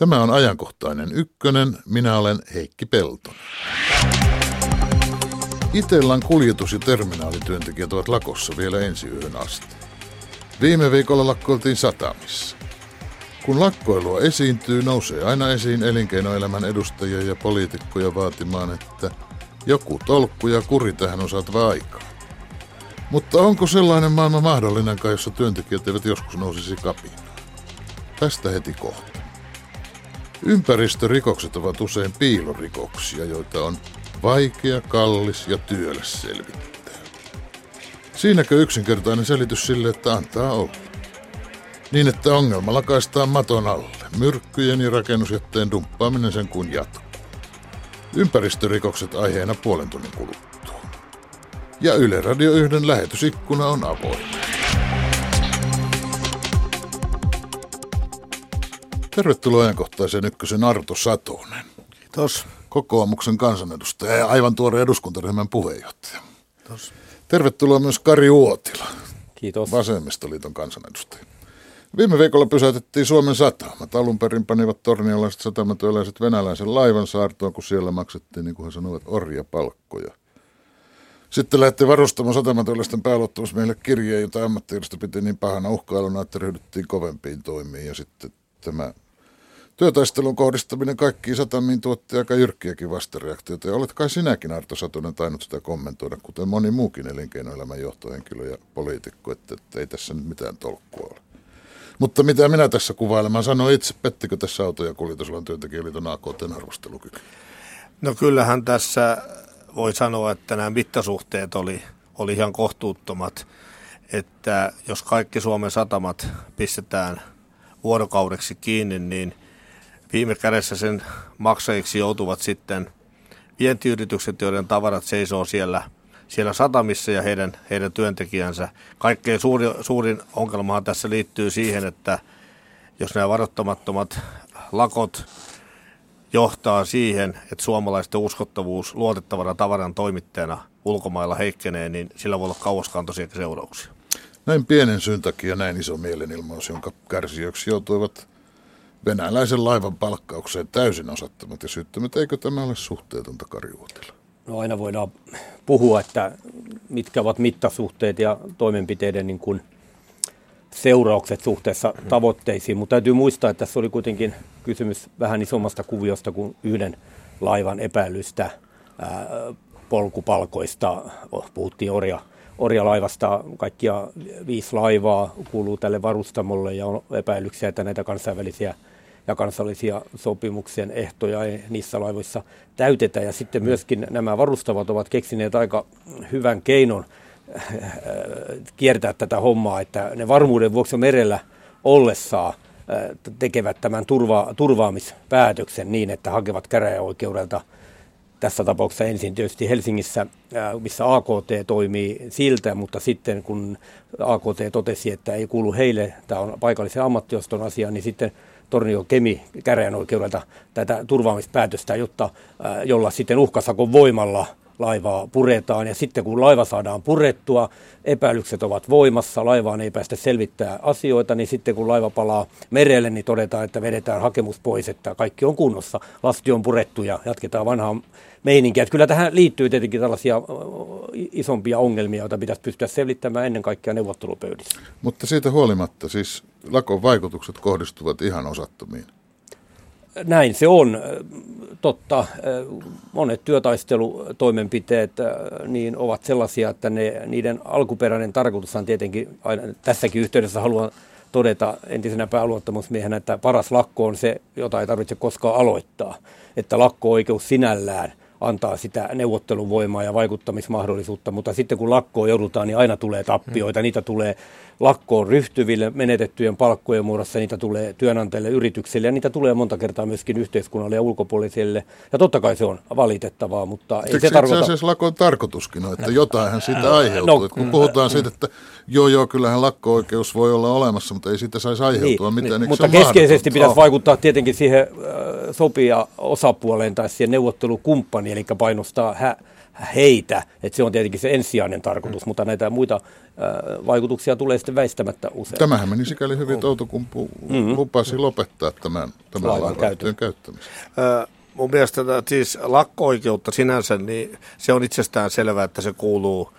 Tämä on ajankohtainen ykkönen. Minä olen Heikki Peltonen. Itellan kuljetus- ja terminaalityöntekijät ovat lakossa vielä ensi yön asti. Viime viikolla lakkoiltiin satamissa. Kun lakkoilua esiintyy, nousee aina esiin elinkeinoelämän edustajia ja poliitikkoja vaatimaan, että joku tolkku ja kuri tähän on saatava aikaan. Mutta onko sellainen maailma mahdollinenkaan, jossa työntekijät eivät joskus nousisi kapinaan? Tästä heti kohta. Ympäristörikokset ovat usein piilorikoksia, joita on vaikea, kallis ja työläs selvittää. Siinäkö yksinkertainen selitys sille, että antaa olla? Niin, että ongelma lakaistaan maton alle. Myrkkyjen ja rakennusjätteen dumppaaminen sen kun jatkuu. Ympäristörikokset aiheena puolen tunnin kuluttua. Ja Yle Radio 1 lähetysikkuna on avoin. Tervetuloa ajankohtaiseen ykkösen Arto Satonen. Kiitos. Kokoomuksen kansanedustaja ja aivan tuore eduskuntaryhmän puheenjohtaja. Kiitos. Tervetuloa myös Kari Uotila, Kiitos. vasemmistoliiton kansanedustaja. Viime viikolla pysäytettiin Suomen satamat. Alun perin panivat tornialaiset satamatyöläiset venäläisen laivan saartoon, kun siellä maksettiin, niin kuin he sanoivat, orjapalkkoja. Sitten lähti varustamo satamatyöläisten pääluottamusmiehelle kirjeen, jota ammattijärjestö piti niin pahana uhkailuna, että ryhdyttiin kovempiin toimiin. Ja sitten tämä työtaistelun kohdistaminen kaikkiin satamiin tuotti aika jyrkkiäkin vastareaktioita. Ja olet kai sinäkin, Arto Satunen, tainnut sitä kommentoida, kuten moni muukin elinkeinoelämän johtohenkilö ja poliitikko, että, että ei tässä nyt mitään tolkkua ole. Mutta mitä minä tässä kuvailen, mä sanoin itse, pettikö tässä auto- ja kuljetusalan työntekijäliiton AKTn arvostelukyky? No kyllähän tässä voi sanoa, että nämä mittasuhteet oli, oli ihan kohtuuttomat, että jos kaikki Suomen satamat pistetään vuorokaudeksi kiinni, niin viime kädessä sen maksajiksi joutuvat sitten vientiyritykset, joiden tavarat seisoo siellä, siellä satamissa ja heidän, heidän työntekijänsä. Kaikkein suuri, suurin ongelmahan tässä liittyy siihen, että jos nämä varoittamattomat lakot johtaa siihen, että suomalaisten uskottavuus luotettavana tavaran toimittajana ulkomailla heikkenee, niin sillä voi olla kauaskantoisia seurauksia. Näin pienen syyn takia näin iso mielenilmaus, jonka kärsijöksi joutuivat venäläisen laivan palkkaukseen täysin osattomat ja syyttömät. Eikö tämä ole suhteetonta Karjuutila? No aina voidaan puhua, että mitkä ovat mittasuhteet ja toimenpiteiden niin kuin seuraukset suhteessa tavoitteisiin, mutta täytyy muistaa, että tässä oli kuitenkin kysymys vähän isommasta kuviosta kuin yhden laivan epäilystä ää, polkupalkoista. Oh, puhuttiin orja, orjalaivasta, kaikkia viisi laivaa kuuluu tälle varustamolle ja on epäilyksiä, että näitä kansainvälisiä ja kansallisia sopimuksen ehtoja ei niissä laivoissa täytetä. Ja sitten myöskin nämä varustavat ovat keksineet aika hyvän keinon kiertää tätä hommaa, että ne varmuuden vuoksi merellä ollessaan tekevät tämän turva, turvaamispäätöksen niin, että hakevat käräjäoikeudelta tässä tapauksessa ensin tietysti Helsingissä, missä AKT toimii siltä, mutta sitten kun AKT totesi, että ei kuulu heille, tämä on paikallisen ammattioston asia, niin sitten Tornio Kemi käräjänoikeudelta tätä turvaamispäätöstä, jotta, jolla sitten uhkasakon voimalla laivaa puretaan. Ja sitten kun laiva saadaan purettua, epäilykset ovat voimassa, laivaan ei päästä selvittää asioita, niin sitten kun laiva palaa merelle, niin todetaan, että vedetään hakemus pois, että kaikki on kunnossa, lasti on purettu ja jatketaan vanhaa meininkiä. Kyllä tähän liittyy tietenkin tällaisia isompia ongelmia, joita pitäisi pystyä selvittämään ennen kaikkea neuvottelupöydissä. Mutta siitä huolimatta siis lakon vaikutukset kohdistuvat ihan osattomiin. Näin se on. Totta, monet työtaistelutoimenpiteet niin ovat sellaisia, että ne, niiden alkuperäinen tarkoitus on tietenkin, aina tässäkin yhteydessä haluan todeta entisenä pääluottamusmiehenä, että paras lakko on se, jota ei tarvitse koskaan aloittaa. Että lakko-oikeus sinällään antaa sitä neuvotteluvoimaa ja vaikuttamismahdollisuutta, mutta sitten kun lakkoon joudutaan, niin aina tulee tappioita. Niitä tulee lakkoon ryhtyville menetettyjen palkkojen muodossa, niitä tulee työnantajille, yrityksille ja niitä tulee monta kertaa myöskin yhteiskunnalle ja ulkopuolisille. Ja totta kai se on valitettavaa, mutta ei Eikö se tarkoita... asiassa lakon tarkoituskin on, että jotainhan siitä aiheutuu. No, kun puhutaan siitä, että joo joo, kyllähän lakko-oikeus voi olla olemassa, mutta ei siitä saisi aiheutua niin, mitään. Niin, mutta keskeisesti pitäisi vaikuttaa tietenkin siihen äh, sopia osapuoleen tai siihen neuvottelukumppaniin, eli painostaa hä, heitä, että se on tietenkin se ensisijainen tarkoitus, mutta näitä muita vaikutuksia tulee sitten väistämättä usein. Tämähän meni sikäli hyvin, että Outokumpu mm-hmm. lupasi lopettaa tämän, tämän laivan käyttämisen. Ö, mun mielestä siis lakko-oikeutta sinänsä, niin se on itsestään selvää, että se kuuluu,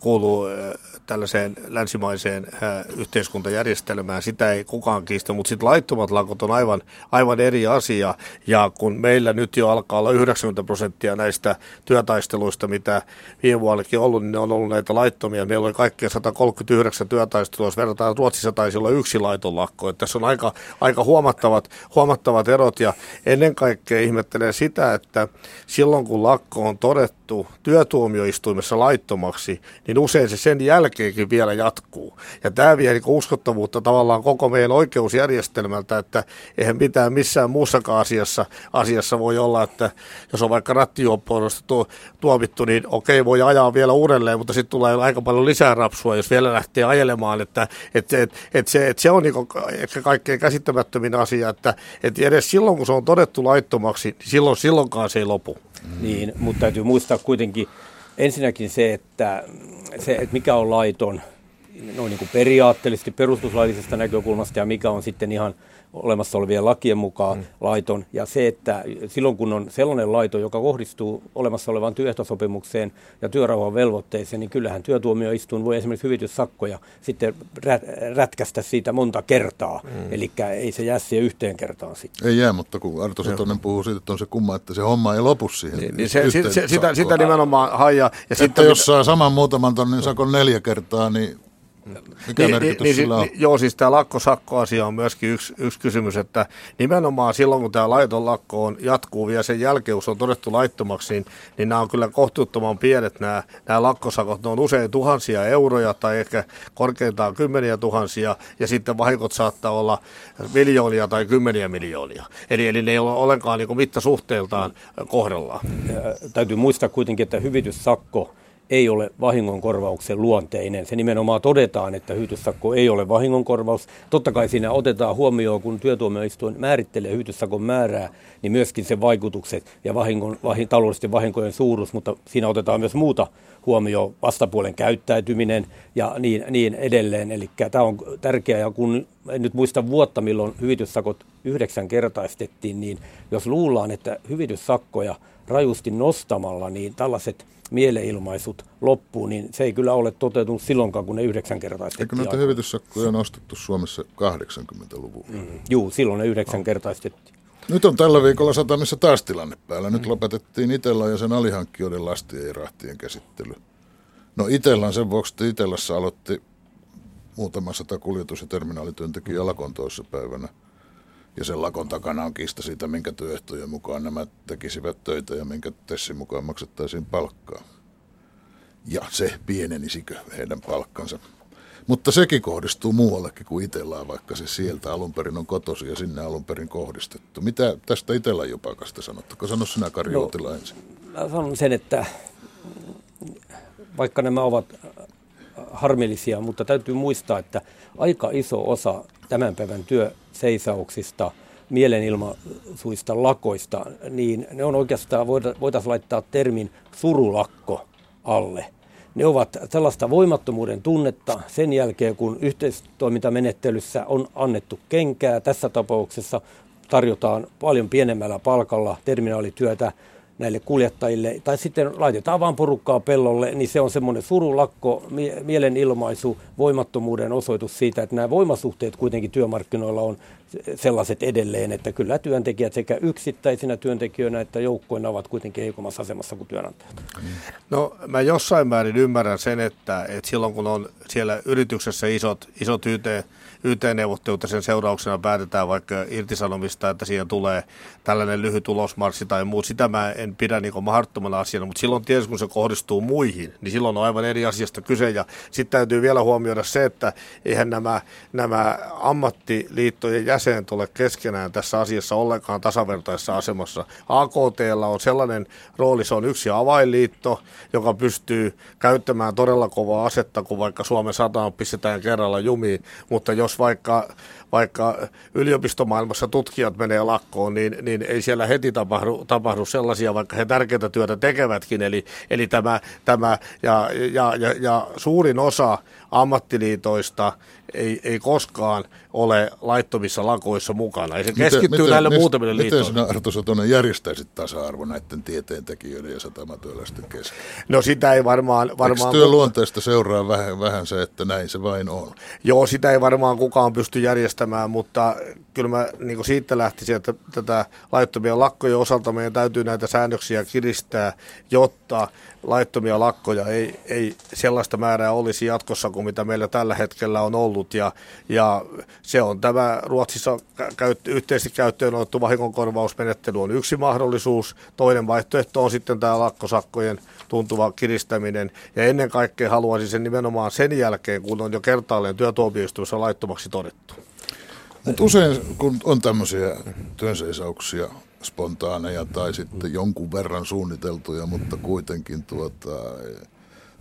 kuuluu tällaiseen länsimaiseen yhteiskuntajärjestelmään, sitä ei kukaan kiistä, mutta sitten laittomat lakot on aivan, aivan eri asia, ja kun meillä nyt jo alkaa olla 90 prosenttia näistä työtaisteluista, mitä viime vuonnakin ollut, niin ne on ollut näitä laittomia. Meillä oli kaikkea 139 työtaistelua, jos verrataan Ruotsissa taisi olla yksi laiton lakko, että tässä on aika, aika huomattavat, huomattavat erot, ja ennen kaikkea ihmettelee sitä, että silloin kun lakko on todettu työtuomioistuimessa laittomaksi, niin usein se sen jälkeen jälkeenkin vielä jatkuu. Ja tämä vie niin uskottavuutta tavallaan koko meidän oikeusjärjestelmältä, että eihän mitään missään muussakaan asiassa, asiassa voi olla, että jos on vaikka rattijuoppoilusta tu, tuomittu, niin okei, voi ajaa vielä uudelleen, mutta sitten tulee aika paljon lisää rapsua, jos vielä lähtee ajelemaan, että et, et, et se, et se on niin ehkä kaikkein käsittämättömin asia, että et edes silloin, kun se on todettu laittomaksi, niin silloin, silloinkaan se ei lopu. Niin, mutta täytyy muistaa kuitenkin ensinnäkin se, että se, että mikä on laiton noin niin kuin periaatteellisesti perustuslaillisesta näkökulmasta ja mikä on sitten ihan olemassa olevien lakien mukaan mm. laiton. Ja se, että silloin kun on sellainen laito, joka kohdistuu olemassa olevaan työehtosopimukseen ja työrauhan velvoitteeseen, niin kyllähän työtuomioistuin voi esimerkiksi hyvityssakkoja sitten rät- rätkästä siitä monta kertaa. Mm. Eli ei se jää siihen yhteen kertaan sitten. Ei jää, mutta kun Arto Satonen puhuu siitä, että on se kumma, että se homma ei lopu siihen. Niin, niin se, se, se, sitä, sitä nimenomaan haija. Ja että sitten, jos saa saman muutaman tonnin sakon neljä kertaa, niin mikä niin, merkitys niin, sillä on? Niin, joo, siis tämä lakkosakkoasia on myöskin yksi, yksi kysymys, että nimenomaan silloin, kun tämä laiton lakko on, jatkuu vielä sen jälkeen, kun se on todettu laittomaksi, niin, niin nämä on kyllä kohtuuttoman pienet nämä, nämä lakkosakot. Ne on usein tuhansia euroja tai ehkä korkeintaan kymmeniä tuhansia, ja sitten vahingot saattaa olla miljoonia tai kymmeniä miljoonia. Eli, eli ne ei ole ollenkaan niin mittasuhteiltaan kohdellaan. Ja, täytyy muistaa kuitenkin, että hyvityssakko ei ole vahingonkorvauksen luonteinen. Se nimenomaan todetaan, että hyvityssakko ei ole vahingonkorvaus. Totta kai siinä otetaan huomioon, kun työtuomioistuin määrittelee hyvityssakon määrää, niin myöskin sen vaikutukset ja vahingon, vahin, taloudellisten vahinkojen suuruus, mutta siinä otetaan myös muuta huomioon, vastapuolen käyttäytyminen ja niin, niin edelleen. Eli tämä on tärkeää, ja kun en nyt muista vuotta, milloin hyvityssakot yhdeksänkertaistettiin, niin jos luullaan, että hyvityssakkoja rajusti nostamalla, niin tällaiset mieleilmaisut loppuu, niin se ei kyllä ole toteutunut silloinkaan, kun ne yhdeksänkertaistettiin. Eikö näitä hyvityssakkoja nostettu Suomessa 80-luvulla? Mm, juu, silloin ne yhdeksänkertaistettiin. Nyt on tällä viikolla satamissa taas tilanne päällä. Nyt mm. lopetettiin Itella ja sen alihankkijoiden lastien ja rahtien käsittely. No Itellan sen vuoksi, että Itellassa aloitti muutama sata kuljetus- ja terminaalityöntekijä lakon toisessa päivänä – ja sen lakon takana on kiista siitä, minkä työehtojen mukaan nämä tekisivät töitä ja minkä tessin mukaan maksettaisiin palkkaa. Ja se pienenisikö heidän palkkansa. Mutta sekin kohdistuu muuallekin kuin itsellään, vaikka se sieltä alun perin on kotosi ja sinne alun perin kohdistettu. Mitä tästä itsellä jopakasta sanottu? Sano sinä Kari no, ensin. Mä sanon sen, että vaikka nämä ovat harmillisia, mutta täytyy muistaa, että aika iso osa tämän päivän työseisauksista, mielenilmaisuista lakoista, niin ne on oikeastaan, voitaisiin laittaa termin surulakko alle. Ne ovat sellaista voimattomuuden tunnetta sen jälkeen, kun yhteistoimintamenettelyssä on annettu kenkää. Tässä tapauksessa tarjotaan paljon pienemmällä palkalla terminaalityötä näille kuljettajille, tai sitten laitetaan vaan porukkaa pellolle, niin se on semmoinen surulakko, mielenilmaisu, voimattomuuden osoitus siitä, että nämä voimasuhteet kuitenkin työmarkkinoilla on sellaiset edelleen, että kyllä työntekijät sekä yksittäisinä työntekijöinä että joukkoina ovat kuitenkin heikommassa asemassa kuin työnantajat. No mä jossain määrin ymmärrän sen, että, että silloin kun on siellä yrityksessä isot, isot YT, YT-neuvottelut sen seurauksena päätetään vaikka irtisanomista, että siihen tulee tällainen lyhyt ulosmarssi tai muu. Sitä mä en pidä niin mahdottomana asiana, mutta silloin tietysti kun se kohdistuu muihin, niin silloin on aivan eri asiasta kyse. Ja sitten täytyy vielä huomioida se, että eihän nämä, nämä ammattiliittojen jäsenet ole keskenään tässä asiassa ollenkaan tasavertaisessa asemassa. AKT on sellainen rooli, se on yksi avainliitto, joka pystyy käyttämään todella kovaa asetta, kun vaikka Suomen sataan pistetään kerralla jumiin, mutta jos jos vaikka, vaikka yliopistomaailmassa tutkijat menee lakkoon, niin, niin ei siellä heti tapahdu, tapahdu sellaisia, vaikka he tärkeää työtä tekevätkin. Eli, eli tämä, tämä ja, ja, ja, ja suurin osa ammattiliitoista ei, ei koskaan ole laittomissa lakoissa mukana. Ei se miten, keskittyy miten, näille muutamille liitoille. Miten sinä Arto Sotonen järjestäisit tasa-arvo näiden tieteentekijöiden ja satamatyöläisten kesken? No sitä ei varmaan... varmaan Eikö luonteesta seuraa vähän, vähän se, että näin se vain on? Joo, sitä ei varmaan kukaan pysty järjestämään, mutta kyllä mä niin siitä lähtisin, että tätä laittomia lakkojen osalta meidän täytyy näitä säännöksiä kiristää, jotta laittomia lakkoja ei, ei sellaista määrää olisi jatkossa kuin mitä meillä tällä hetkellä on ollut. Ja, ja se on tämä Ruotsissa käyt, yhteisesti käyttöön otettu vahingonkorvausmenettely on yksi mahdollisuus. Toinen vaihtoehto on sitten tämä lakkosakkojen tuntuva kiristäminen. Ja ennen kaikkea haluaisin sen nimenomaan sen jälkeen, kun on jo kertaalleen työtuomioistuimessa laittomaksi todettu. Mutta usein kun on tämmöisiä työnseisauksia, spontaaneja tai sitten jonkun verran suunniteltuja, mutta kuitenkin tuota,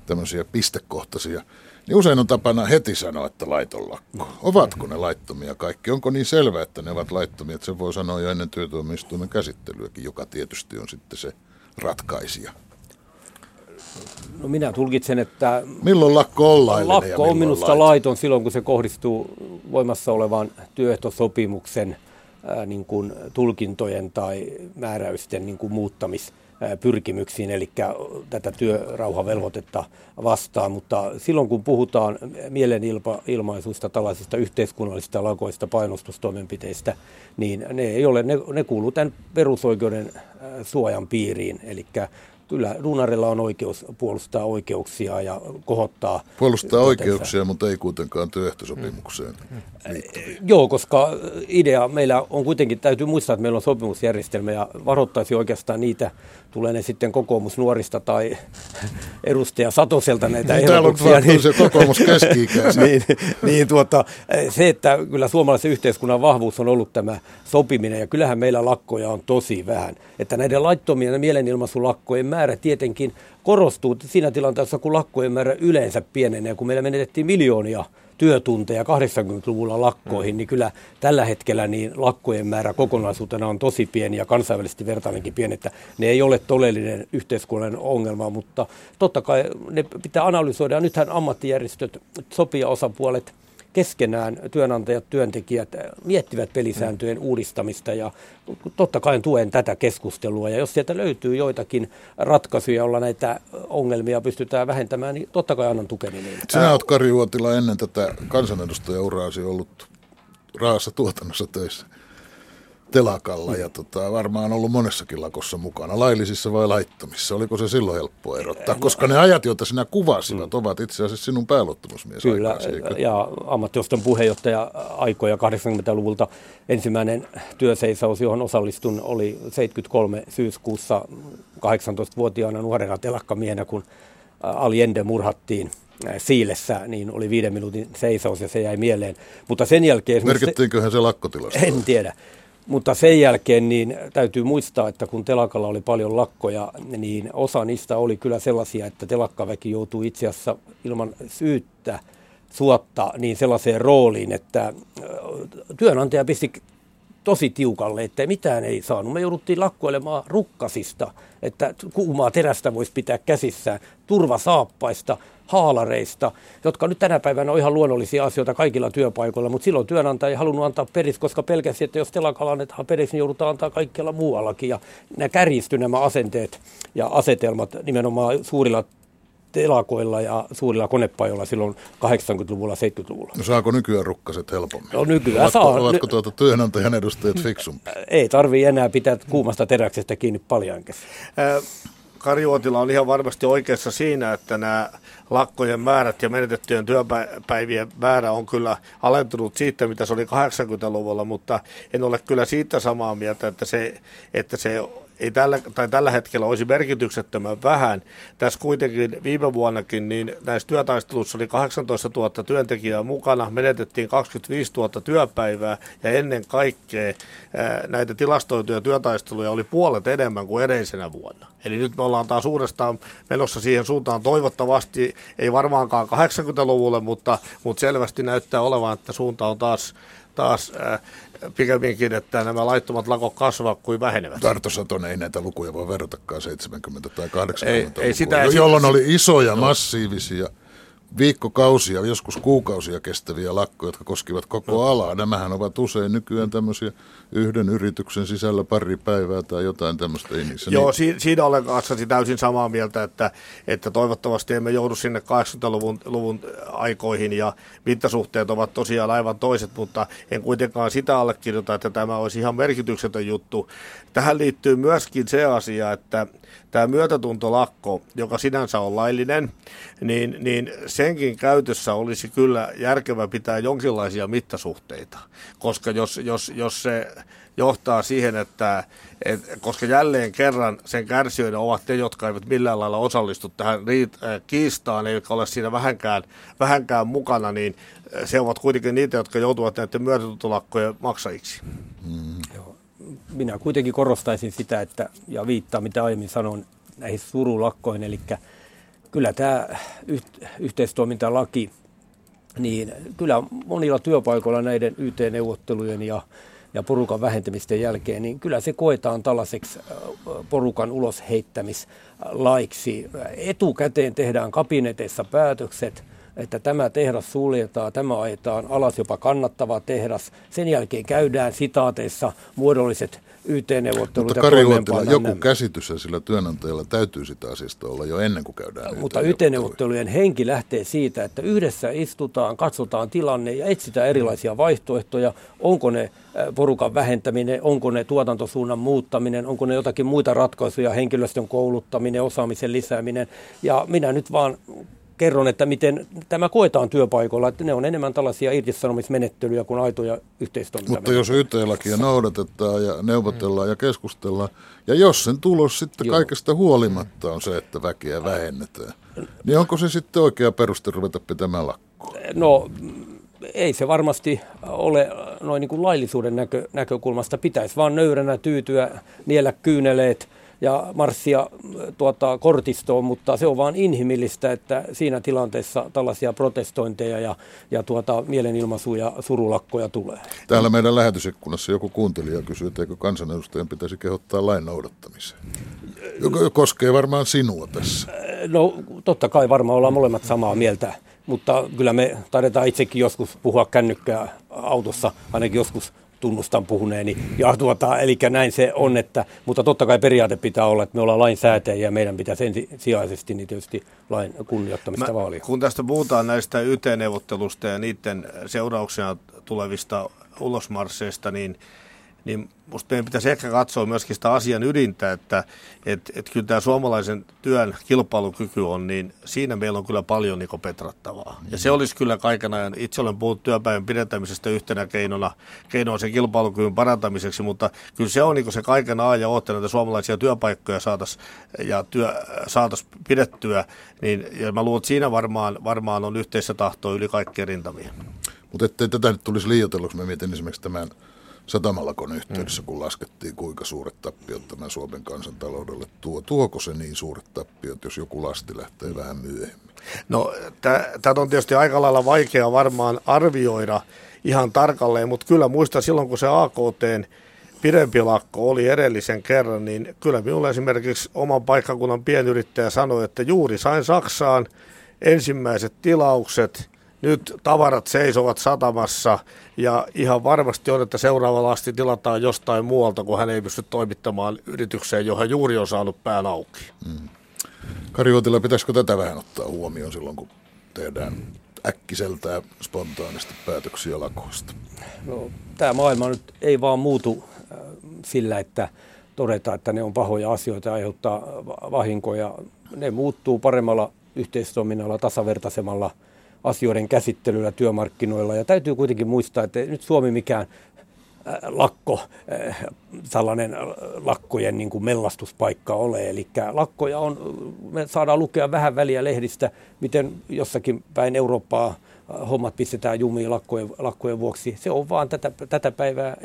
tämmöisiä pistekohtaisia, niin usein on tapana heti sanoa, että laiton lakko. Ovatko ne laittomia kaikki? Onko niin selvää, että ne ovat laittomia, että se voi sanoa jo ennen työtuomioistuimen käsittelyäkin, joka tietysti on sitten se ratkaisija? No minä tulkitsen, että... Milloin lakko on laillinen Lakko on minusta laiton? laiton silloin, kun se kohdistuu voimassa olevan työehtosopimuksen ää, niin kuin tulkintojen tai määräysten niin kuin muuttamis pyrkimyksiin, eli tätä työrauhavelvoitetta vastaan, mutta silloin kun puhutaan mielenilmaisuista, tällaisista yhteiskunnallisista lakoista, painostustoimenpiteistä, niin ne, ei ole, ne, ne kuuluu tämän perusoikeuden suojan piiriin, eli kyllä duunarilla on oikeus puolustaa oikeuksia ja kohottaa. Puolustaa tätä. oikeuksia, mutta ei kuitenkaan työehtosopimukseen. Mm. Joo, koska idea meillä on kuitenkin, täytyy muistaa, että meillä on sopimusjärjestelmä ja varoittaisi oikeastaan niitä, tulee ne sitten kokoomus nuorista tai edustaja Satoselta näitä niin, ehdotuksia. Niin, se kokoomus keski niin, niin tuota, se, että kyllä suomalaisen yhteiskunnan vahvuus on ollut tämä sopiminen ja kyllähän meillä lakkoja on tosi vähän. Että näiden laittomien mielenilmaisulakkojen määrä tietenkin korostuu siinä tilanteessa, kun lakkojen määrä yleensä pienenee, kun meillä menetettiin miljoonia työtunteja 80-luvulla lakkoihin, mm. niin kyllä tällä hetkellä niin lakkojen määrä kokonaisuutena on tosi pieni ja kansainvälisesti vertainenkin pieni, että ne ei ole todellinen yhteiskunnallinen ongelma, mutta totta kai ne pitää analysoida. Nythän ammattijärjestöt, sopijaosapuolet keskenään työnantajat, työntekijät miettivät pelisääntöjen uudistamista ja totta kai tuen tätä keskustelua. Ja jos sieltä löytyy joitakin ratkaisuja, joilla näitä ongelmia pystytään vähentämään, niin totta kai annan tukeni niin. Sinä olet Kari Uotila ennen tätä kansanedustajauraasi ollut raassa tuotannossa töissä telakalla ja tota, varmaan ollut monessakin lakossa mukana, laillisissa vai laittomissa. Oliko se silloin helppo erottaa? Koska ne ajat, joita sinä kuvasivat, mm. ovat itse asiassa sinun pääluottamusmies Kyllä, aikasi, ja ammattioston puheenjohtaja aikoja 80-luvulta ensimmäinen työseisaus, johon osallistun, oli 73 syyskuussa 18-vuotiaana nuorena telakkamiehenä, kun Aliende murhattiin Siilessä, niin oli viiden minuutin seisaus ja se jäi mieleen. Mutta sen jälkeen... Merkittiinköhän se lakkotilasta? En tiedä. Mutta sen jälkeen niin täytyy muistaa, että kun telakalla oli paljon lakkoja, niin osa niistä oli kyllä sellaisia, että telakkaväki joutui itse asiassa ilman syyttä suotta niin sellaiseen rooliin, että työnantaja pisti tosi tiukalle, että mitään ei saanut. Me jouduttiin lakkoilemaan rukkasista, että kuumaa terästä voisi pitää käsissään, turvasaappaista, haalareista, jotka nyt tänä päivänä on ihan luonnollisia asioita kaikilla työpaikoilla, mutta silloin työnantaja ei halunnut antaa periksi, koska pelkäsi, että jos telakalla annetaan periksi, niin joudutaan antaa kaikkialla muuallakin. Ja nämä kärjistyi nämä asenteet ja asetelmat nimenomaan suurilla telakoilla ja suurilla konepajoilla silloin 80-luvulla, 70-luvulla. No saako nykyään rukkaset helpommin? No nykyään ovatko, saa. Ovatko tuota työnantajan edustajat fiksumpia? Ei tarvii enää pitää kuumasta teräksestä kiinni paljaankin. Kari Uotila on ihan varmasti oikeassa siinä, että nämä lakkojen määrät ja menetettyjen työpäivien määrä on kyllä alentunut siitä, mitä se oli 80-luvulla, mutta en ole kyllä siitä samaa mieltä, että se, että se ei tällä, tai tällä hetkellä olisi merkityksettömän vähän. Tässä kuitenkin viime vuonnakin niin näissä työtaisteluissa oli 18 000 työntekijää mukana, menetettiin 25 000 työpäivää ja ennen kaikkea näitä tilastoituja työtaisteluja oli puolet enemmän kuin edellisenä vuonna. Eli nyt me ollaan taas uudestaan menossa siihen suuntaan toivottavasti, ei varmaankaan 80-luvulle, mutta, mutta selvästi näyttää olevan, että suunta on taas, taas pikemminkin, että nämä laittomat lakot kasvavat kuin vähenevät. Tarto Satonen ei näitä lukuja voi verratakaan 70- tai 80 ei, ei sitä, jolloin oli isoja, massiivisia – viikkokausia, joskus kuukausia kestäviä lakkoja, jotka koskivat koko no. alaa. Nämähän ovat usein nykyään tämmöisiä yhden yrityksen sisällä pari päivää tai jotain tämmöistä. Ei niissä Joo, niin... siinä olen kanssasi täysin samaa mieltä, että, että toivottavasti emme joudu sinne 80-luvun luvun aikoihin ja mittasuhteet ovat tosiaan aivan toiset, mutta en kuitenkaan sitä allekirjoita, että tämä olisi ihan merkityksetön juttu. Tähän liittyy myöskin se asia, että tämä myötätuntolakko, joka sinänsä on laillinen, niin, niin senkin käytössä olisi kyllä järkevä pitää jonkinlaisia mittasuhteita, koska jos, jos, jos se johtaa siihen, että et, koska jälleen kerran sen kärsijöiden ovat te, jotka eivät millään lailla osallistu tähän riit, äh, kiistaan, eivätkä ole siinä vähänkään, vähänkään mukana, niin äh, se ovat kuitenkin niitä, jotka joutuvat näiden myötätuntolakkojen maksajiksi. Mm. Joo minä kuitenkin korostaisin sitä, että, ja viittaa mitä aiemmin sanon näihin surulakkoihin, eli kyllä tämä yhteistoimintalaki, niin kyllä monilla työpaikoilla näiden YT-neuvottelujen ja, ja porukan vähentämisten jälkeen, niin kyllä se koetaan tällaiseksi porukan ulosheittämislaiksi. Etukäteen tehdään kabineteissa päätökset – että tämä tehdas suljetaan, tämä ajetaan alas jopa kannattava tehdas. Sen jälkeen käydään sitaateissa muodolliset YT-neuvottelut. Mutta Kari Uotila, joku nämä. käsitys sillä työnantajalla täytyy sitä asiasta olla jo ennen kuin käydään Mutta YT-neuvottelujen henki lähtee siitä, että yhdessä istutaan, katsotaan tilanne ja etsitään erilaisia vaihtoehtoja. Onko ne porukan vähentäminen, onko ne tuotantosuunnan muuttaminen, onko ne jotakin muita ratkaisuja, henkilöstön kouluttaminen, osaamisen lisääminen. Ja minä nyt vaan kerron, että miten tämä koetaan työpaikoilla, että ne on enemmän tällaisia irtisanomismenettelyjä kuin aitoja yhteistoimintaa. Mutta jos YT-lakia noudatetaan ja neuvotellaan mm. ja keskustellaan, ja jos sen tulos sitten Joo. kaikesta huolimatta on se, että väkeä vähennetään, niin onko se sitten oikea peruste ruveta pitämään lakkoa? No ei se varmasti ole noin niin kuin laillisuuden näkö, näkökulmasta. Pitäisi vaan nöyränä tyytyä, niellä kyyneleet – ja marssia tuota, kortistoon, mutta se on vain inhimillistä, että siinä tilanteessa tällaisia protestointeja ja, ja tuota, mielenilmaisuja, surulakkoja tulee. Täällä meidän lähetysikkunassa joku kuuntelija kysyy, että eikö kansanedustajan pitäisi kehottaa lain noudattamiseen, joka koskee varmaan sinua tässä. No totta kai varmaan ollaan molemmat samaa mieltä, mutta kyllä me taidetaan itsekin joskus puhua kännykkää autossa, ainakin joskus tunnustan puhuneeni. Ja tuota, eli näin se on, että, mutta totta kai periaate pitää olla, että me ollaan lainsäätäjiä ja meidän pitäisi ensisijaisesti niin tietysti lain kunnioittamista Mä, vaalia. Kun tästä puhutaan näistä YT-neuvottelusta ja niiden seurauksena tulevista ulosmarsseista, niin niin musta meidän pitäisi ehkä katsoa myöskin sitä asian ydintä, että et, et kyllä tämä suomalaisen työn kilpailukyky on, niin siinä meillä on kyllä paljon niin petrattavaa. Ja se olisi kyllä kaiken ajan, itse olen puhunut työpäivän pidentämisestä yhtenä keinona, keinoa sen kilpailukyvyn parantamiseksi, mutta kyllä se on niin se kaiken ajan ja oottena, että suomalaisia työpaikkoja saataisiin ja työ, saatais pidettyä, niin ja mä luulen, että siinä varmaan, varmaan on yhteistä tahtoa yli kaikkien rintamia. Mutta ettei tätä nyt tulisi liioitelluksi, mä mietin esimerkiksi tämän satamalakon yhteydessä, mm. kun laskettiin, kuinka suuret tappiot tämä Suomen kansantaloudelle tuo. Tuoko se niin suuret tappiot, jos joku lasti lähtee vähän myöhemmin? No, tämä on tietysti aika lailla vaikea varmaan arvioida ihan tarkalleen, mutta kyllä muista silloin, kun se AKT pidempi lakko oli edellisen kerran, niin kyllä minulle esimerkiksi oman paikkakunnan pienyrittäjä sanoi, että juuri sain Saksaan ensimmäiset tilaukset – nyt tavarat seisovat satamassa ja ihan varmasti on, että seuraava lasti tilataan jostain muualta, kun hän ei pysty toimittamaan yritykseen, johon juuri on saanut pään auki. Mm. Kari Uotila, pitäisikö tätä vähän ottaa huomioon silloin, kun tehdään äkkiseltä ja spontaanisti päätöksiä lakoista? No, tämä maailma nyt ei vaan muutu äh, sillä, että todetaan, että ne on pahoja asioita ja aiheuttaa vahinkoja. Ne muuttuu paremmalla yhteistoiminnalla, tasavertaisemmalla – asioiden käsittelyllä työmarkkinoilla. Ja täytyy kuitenkin muistaa, että nyt Suomi mikään lakko, sellainen lakkojen niin kuin mellastuspaikka ole. Eli lakkoja on, me saadaan lukea vähän väliä lehdistä, miten jossakin päin Eurooppaa hommat pistetään jumiin lakkojen, lakkojen vuoksi. Se on vaan tätä, tätä päivää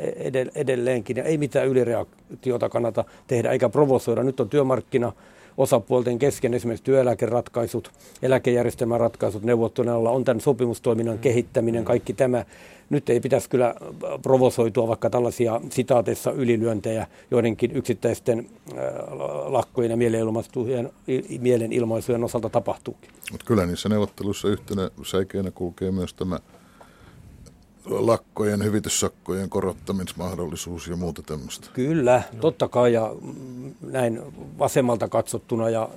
edelleenkin ja ei mitään ylireaktiota kannata tehdä eikä provosoida. Nyt on työmarkkina osapuolten kesken esimerkiksi työeläkeratkaisut, eläkejärjestelmän ratkaisut neuvotteluilla on tämän sopimustoiminnan mm. kehittäminen, kaikki tämä. Nyt ei pitäisi kyllä provosoitua vaikka tällaisia sitaateissa ylilyöntejä joidenkin yksittäisten äh, lakkojen ja mielenilmaisujen, mielenilmaisujen osalta tapahtuukin. Mutta kyllä niissä neuvotteluissa yhtenä säikeenä kulkee myös tämä lakkojen, hyvityssakkojen korottamismahdollisuus ja muuta tämmöistä. Kyllä, totta kai ja näin vasemmalta katsottuna ja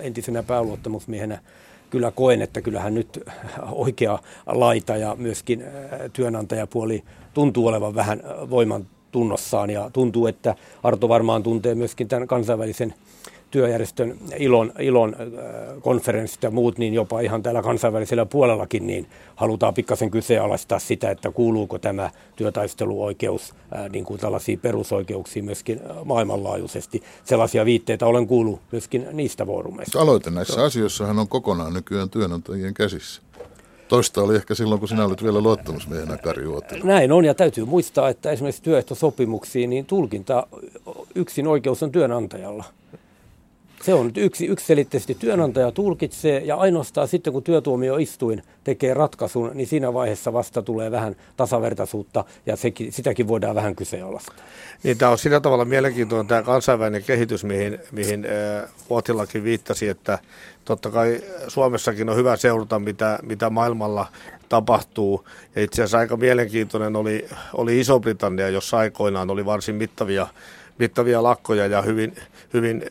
entisenä pääluottamusmiehenä kyllä koen, että kyllähän nyt oikea laita ja myöskin työnantajapuoli tuntuu olevan vähän voiman tunnossaan ja tuntuu, että Arto varmaan tuntee myöskin tämän kansainvälisen työjärjestön ilon, ilon äh, konferenssit ja muut, niin jopa ihan täällä kansainvälisellä puolellakin, niin halutaan pikkasen kyseenalaistaa sitä, että kuuluuko tämä työtaisteluoikeus äh, niin kuin tällaisiin perusoikeuksiin myöskin äh, maailmanlaajuisesti. Sellaisia viitteitä olen kuullut myöskin niistä foorumeista. Aloite näissä asioissahan on kokonaan nykyään työnantajien käsissä. Toista oli ehkä silloin, kun sinä olit vielä luottamusmiehenä Kari Näin on, ja täytyy muistaa, että esimerkiksi työehtosopimuksiin niin tulkinta yksin oikeus on työnantajalla. Se on nyt yksi, yksiselitteisesti työnantaja tulkitsee ja ainoastaan sitten kun työtuomioistuin tekee ratkaisun, niin siinä vaiheessa vasta tulee vähän tasavertaisuutta ja sekin, sitäkin voidaan vähän kyseenalaistaa. Niin, tämä on sillä tavalla mielenkiintoinen tämä kansainvälinen kehitys, mihin, mihin Vuotillakin viittasi, että totta kai Suomessakin on hyvä seurata, mitä, mitä maailmalla tapahtuu. Ja itse asiassa aika mielenkiintoinen oli, oli Iso-Britannia, jossa aikoinaan oli varsin mittavia mittavia lakkoja ja hyvin, hyvin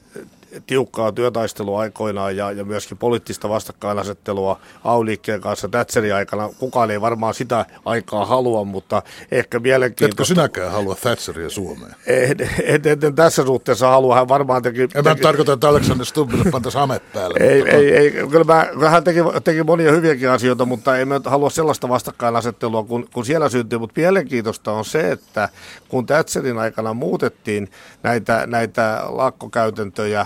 tiukkaa työtaistelua aikoinaan ja, ja myöskin poliittista vastakkainasettelua AY-liikkeen kanssa Thatcherin aikana. Kukaan ei varmaan sitä aikaa halua, mutta ehkä mielenkiintoista. Etkö sinäkään halua Thatcheria Suomeen? En, en, en, en tässä suhteessa halua. Hän varmaan teki... En teki... mä tarkoita, että Alexander Stubbille pantaisi hame päälle. ei, mutta... ei, ei, kyllä, mä, hän teki, teki monia hyviäkin asioita, mutta ei me halua sellaista vastakkainasettelua, kun, kun siellä syntyy. Mutta mielenkiintoista on se, että kun Thatcherin aikana muutettiin näitä, näitä lakkokäytäntöjä,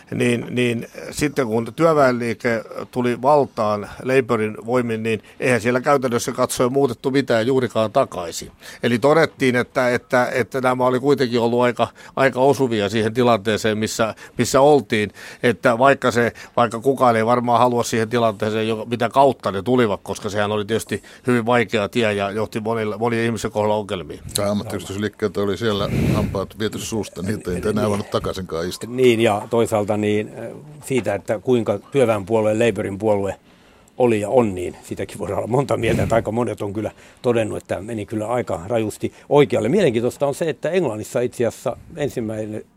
niin, niin sitten kun työväenliike tuli valtaan Labourin voimin, niin eihän siellä käytännössä katsoen muutettu mitään juurikaan takaisin. Eli todettiin, että, että, että nämä oli kuitenkin ollut aika, aika osuvia siihen tilanteeseen, missä, missä oltiin, että vaikka, se, vaikka kukaan ei varmaan halua siihen tilanteeseen, mitä kautta ne tulivat, koska sehän oli tietysti hyvin vaikea tie ja johti monille, monille ihmisen kohdalla ongelmiin. Tämä ammattiyhdistysliikkeeltä oli siellä hampaat viety suusta, niitä ei enää voinut takaisinkaan istua. Niin, ja toisaalta niin siitä, että kuinka työväenpuolue, Labourin puolue oli ja on, niin sitäkin voidaan olla monta mieltä, että aika monet on kyllä todennut, että meni kyllä aika rajusti oikealle. Mielenkiintoista on se, että Englannissa itse asiassa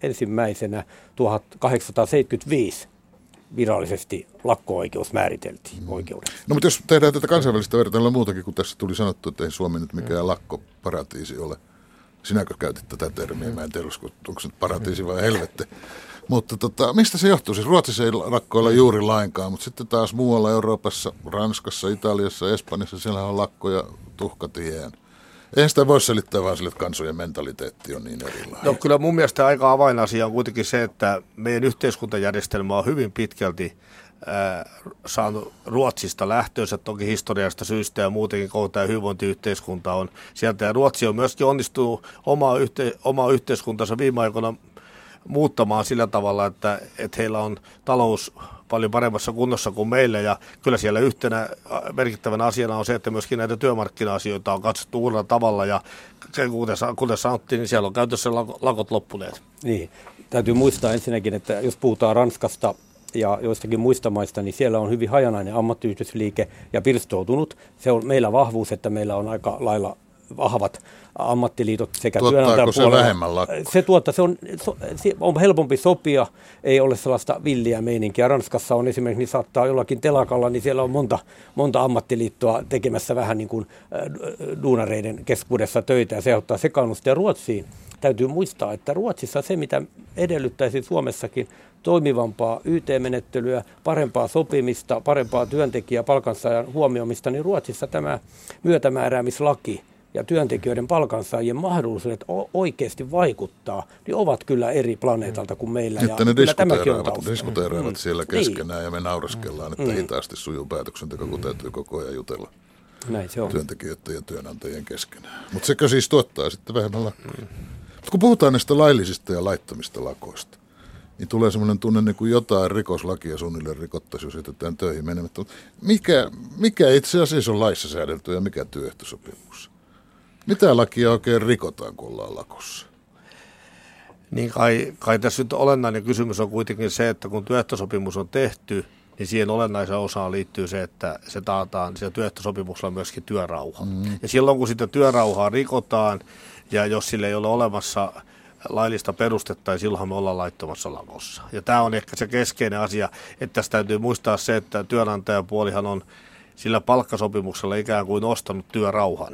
ensimmäisenä 1875 virallisesti lakko-oikeus määriteltiin mm. oikeuden. No mutta jos tehdään tätä kansainvälistä vertailua muutakin, kun tässä tuli sanottu, että ei Suomi nyt mikään mm. lakkoparatiisi ole. Sinäkö käytit tätä termiä? Mä en tiedä, onko se paratiisi vai helvetti. Mutta tota, mistä se johtuu? Siis Ruotsissa ei lakkoilla juuri lainkaan, mutta sitten taas muualla Euroopassa, Ranskassa, Italiassa, Espanjassa, siellä on lakkoja tuhkatien. Eihän sitä voi selittää vaan sille, että kansojen mentaliteetti on niin erilainen. No kyllä mun mielestä aika avainasia on kuitenkin se, että meidän yhteiskuntajärjestelmä on hyvin pitkälti äh, saanut Ruotsista lähtöönsä, toki historiasta syystä ja muutenkin koko tämä hyvinvointiyhteiskunta on sieltä. Ja Ruotsi on myöskin onnistunut omaa, yhte, omaa yhteiskuntansa viime aikoina muuttamaan sillä tavalla, että, että heillä on talous paljon paremmassa kunnossa kuin meillä ja kyllä siellä yhtenä merkittävänä asiana on se, että myöskin näitä työmarkkina-asioita on katsottu uudella tavalla ja kuten, kuten sanottiin, niin siellä on käytössä lakot loppuneet. Niin, täytyy muistaa ensinnäkin, että jos puhutaan Ranskasta ja joistakin muista maista, niin siellä on hyvin hajanainen ammattiyhdistysliike ja pirstoutunut. Se on meillä vahvuus, että meillä on aika lailla vahvat ammattiliitot sekä työnantajapuolella. se vähemmän lakkoa? Se tuottaa, se on, se on helpompi sopia, ei ole sellaista villiä meininkiä. Ranskassa on esimerkiksi, niin saattaa jollakin telakalla, niin siellä on monta, monta ammattiliittoa tekemässä vähän niin kuin duunareiden keskuudessa töitä ja se ottaa sekaannusta. Ja Ruotsiin täytyy muistaa, että Ruotsissa se, mitä edellyttäisi Suomessakin, toimivampaa YT-menettelyä, parempaa sopimista, parempaa työntekijä palkansaajan huomioimista, niin Ruotsissa tämä myötämääräämislaki – ja työntekijöiden palkansaajien mahdollisuudet oikeasti vaikuttaa, niin ovat kyllä eri planeetalta kuin meillä. Sitten ja ne diskuteeraavat, diskuteeraavat mm. siellä niin. keskenään niin. ja me nauraskellaan, että mm. hitaasti sujuu päätöksenteko, kun täytyy koko ajan jutella. Näin se on. työntekijöiden ja työnantajien keskenään. Mutta sekö siis tuottaa sitten vähemmän lakkoja. Mm. Kun puhutaan näistä laillisista ja laittomista lakoista, niin tulee semmoinen tunne, niin kuin jotain rikoslakia suunnilleen rikottaisiin, jos jätetään töihin menemättä. Mikä, mikä itse asiassa on laissa säädelty ja mikä työehtosopimus? Mitä lakia oikein rikotaan, kun ollaan lakossa? Niin kai, kai tässä nyt olennainen kysymys on kuitenkin se, että kun työehtosopimus on tehty, niin siihen olennaisen osaan liittyy se, että se taataan siellä työehtosopimuksella myöskin työrauha. Mm. Ja silloin kun sitä työrauhaa rikotaan, ja jos sille ei ole olemassa laillista perustetta, ja silloin me ollaan laittomassa lakossa. Ja tämä on ehkä se keskeinen asia, että tässä täytyy muistaa se, että työnantajapuolihan on sillä palkkasopimuksella ikään kuin ostanut työrauhan.